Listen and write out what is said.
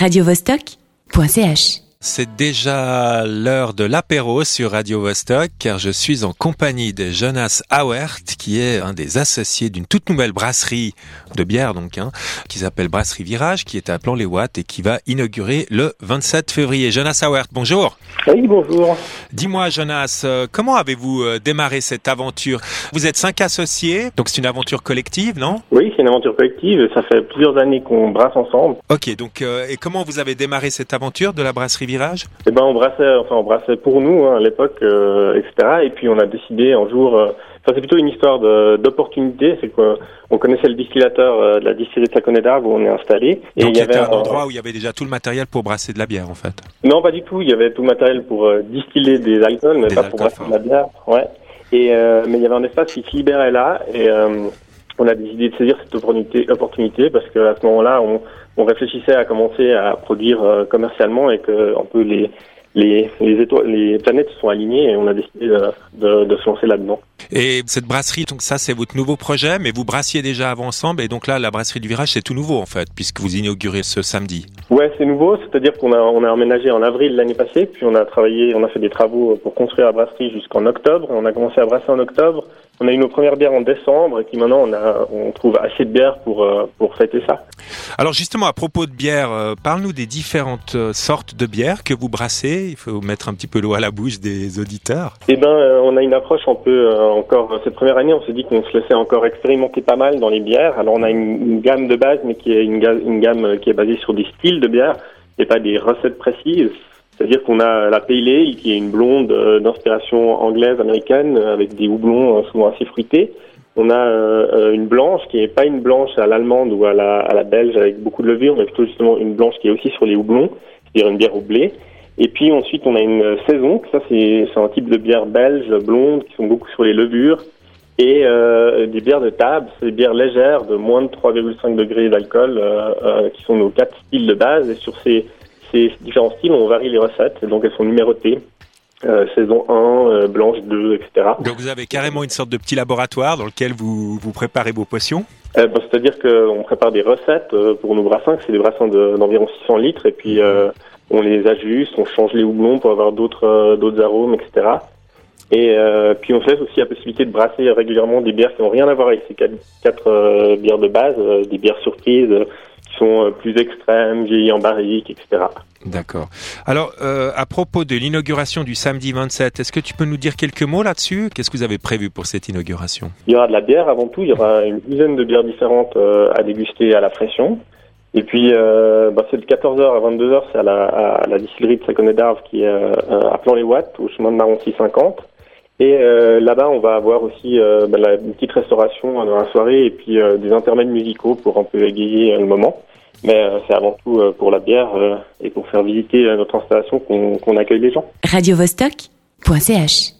radiovostok.ch C'est déjà l'heure de l'apéro sur Radio Vostok car je suis en compagnie de Jonas Auert qui est un des associés d'une toute nouvelle brasserie de bière donc hein, qui s'appelle Brasserie Virage qui est à Plan-les-Ouates et qui va inaugurer le 27 février. Jonas Auert, bonjour. Oui, bonjour. Dis-moi Jonas, euh, comment avez-vous euh, démarré cette aventure? Vous êtes cinq associés, donc c'est une aventure collective, non? Oui, c'est une aventure collective. Ça fait plusieurs années qu'on brasse ensemble. Ok, donc euh, et comment vous avez démarré cette aventure de la Brasserie Virage Eh ben, on brassait, enfin, on brassait pour nous hein, à l'époque, euh, etc. Et puis on a décidé un jour. euh, Enfin, c'est plutôt une histoire d'opportunité. C'est qu'on connaissait le distillateur euh, de la distillerie de Saconnet où on est installé. Et Donc il y avait un endroit où il y avait déjà tout le matériel pour brasser de la bière en fait. Non, pas du tout. Il y avait tout le matériel pour euh, distiller des alcools, mais Des pas pour brasser de la bière. Ouais. Et euh, mais il y avait un espace qui se libérait là, et euh, on a décidé de saisir cette opportunité, opportunité parce qu'à ce moment-là, on, on réfléchissait à commencer à produire euh, commercialement et que un peu les les les étoiles, les planètes se sont alignées et on a décidé de, de, de se lancer là-dedans. Et cette brasserie, donc ça c'est votre nouveau projet, mais vous brassiez déjà avant ensemble et donc là la brasserie du virage c'est tout nouveau en fait puisque vous inaugurez ce samedi. Ouais, c'est nouveau, c'est-à-dire qu'on a on a emménagé en avril l'année passée, puis on a travaillé, on a fait des travaux pour construire la brasserie jusqu'en octobre. On a commencé à brasser en octobre. On a eu nos premières bières en décembre, et puis maintenant on a on trouve assez de bières pour euh, pour fêter ça. Alors justement à propos de bière, euh, parle-nous des différentes euh, sortes de bières que vous brassez. Il faut mettre un petit peu l'eau à la bouche des auditeurs. Eh ben, euh, on a une approche un peu encore cette première année. On s'est dit qu'on se laissait encore expérimenter pas mal dans les bières. Alors on a une, gamme de base, mais qui est une, ga- une gamme euh, qui est basée sur des styles de bière et pas des recettes précises. C'est-à-dire qu'on a la Pale Ale, qui est une blonde euh, d'inspiration anglaise, américaine, euh, avec des houblons souvent assez fruités. On a une blanche qui est pas une blanche à l'allemande ou à la, à la belge avec beaucoup de levure, mais plutôt justement une blanche qui est aussi sur les houblons, c'est-à-dire une bière au blé. Et puis ensuite, on a une saison, ça c'est un type de bière belge blonde qui sont beaucoup sur les levures. Et euh, des bières de table, c'est des bières légères de moins de 3,5 degrés d'alcool, euh, euh, qui sont nos quatre styles de base. Et sur ces, ces différents styles, on varie les recettes, et donc elles sont numérotées. Euh, saison 1, euh, blanche 2, etc. Donc vous avez carrément une sorte de petit laboratoire dans lequel vous, vous préparez vos potions? Euh, bah, C'est-à-dire qu'on prépare des recettes pour nos brassins, que c'est des brassins de- d'environ 600 litres, et puis euh, on les ajuste, on change les houblons pour avoir d'autres euh, d'autres arômes, etc. Et euh, puis on se laisse aussi la possibilité de brasser régulièrement des bières qui n'ont rien à voir avec ces quatre, quatre, euh, bières de base, euh, des bières surprises qui sont plus extrêmes, vieillies en barrique, etc. D'accord. Alors à propos de l'inauguration du samedi 27, est-ce que tu peux nous dire quelques mots là-dessus? Qu'est-ce que vous avez prévu pour cette inauguration? Il y aura de la bière avant tout, il y aura une dizaine de bières différentes à déguster à la pression. Et puis, euh, bah, c'est de 14h à 22h, c'est à la, à la distillerie de Saconnet d'Arve qui est euh, à Plan-les-Ouates, au chemin de Maroncy 50. Et euh, là-bas, on va avoir aussi euh, bah, la, une petite restauration euh, dans la soirée et puis euh, des intermèdes musicaux pour un peu égayer euh, le moment. Mais euh, c'est avant tout euh, pour la bière euh, et pour faire visiter euh, notre installation qu'on qu'on accueille les gens. radiovostok.ch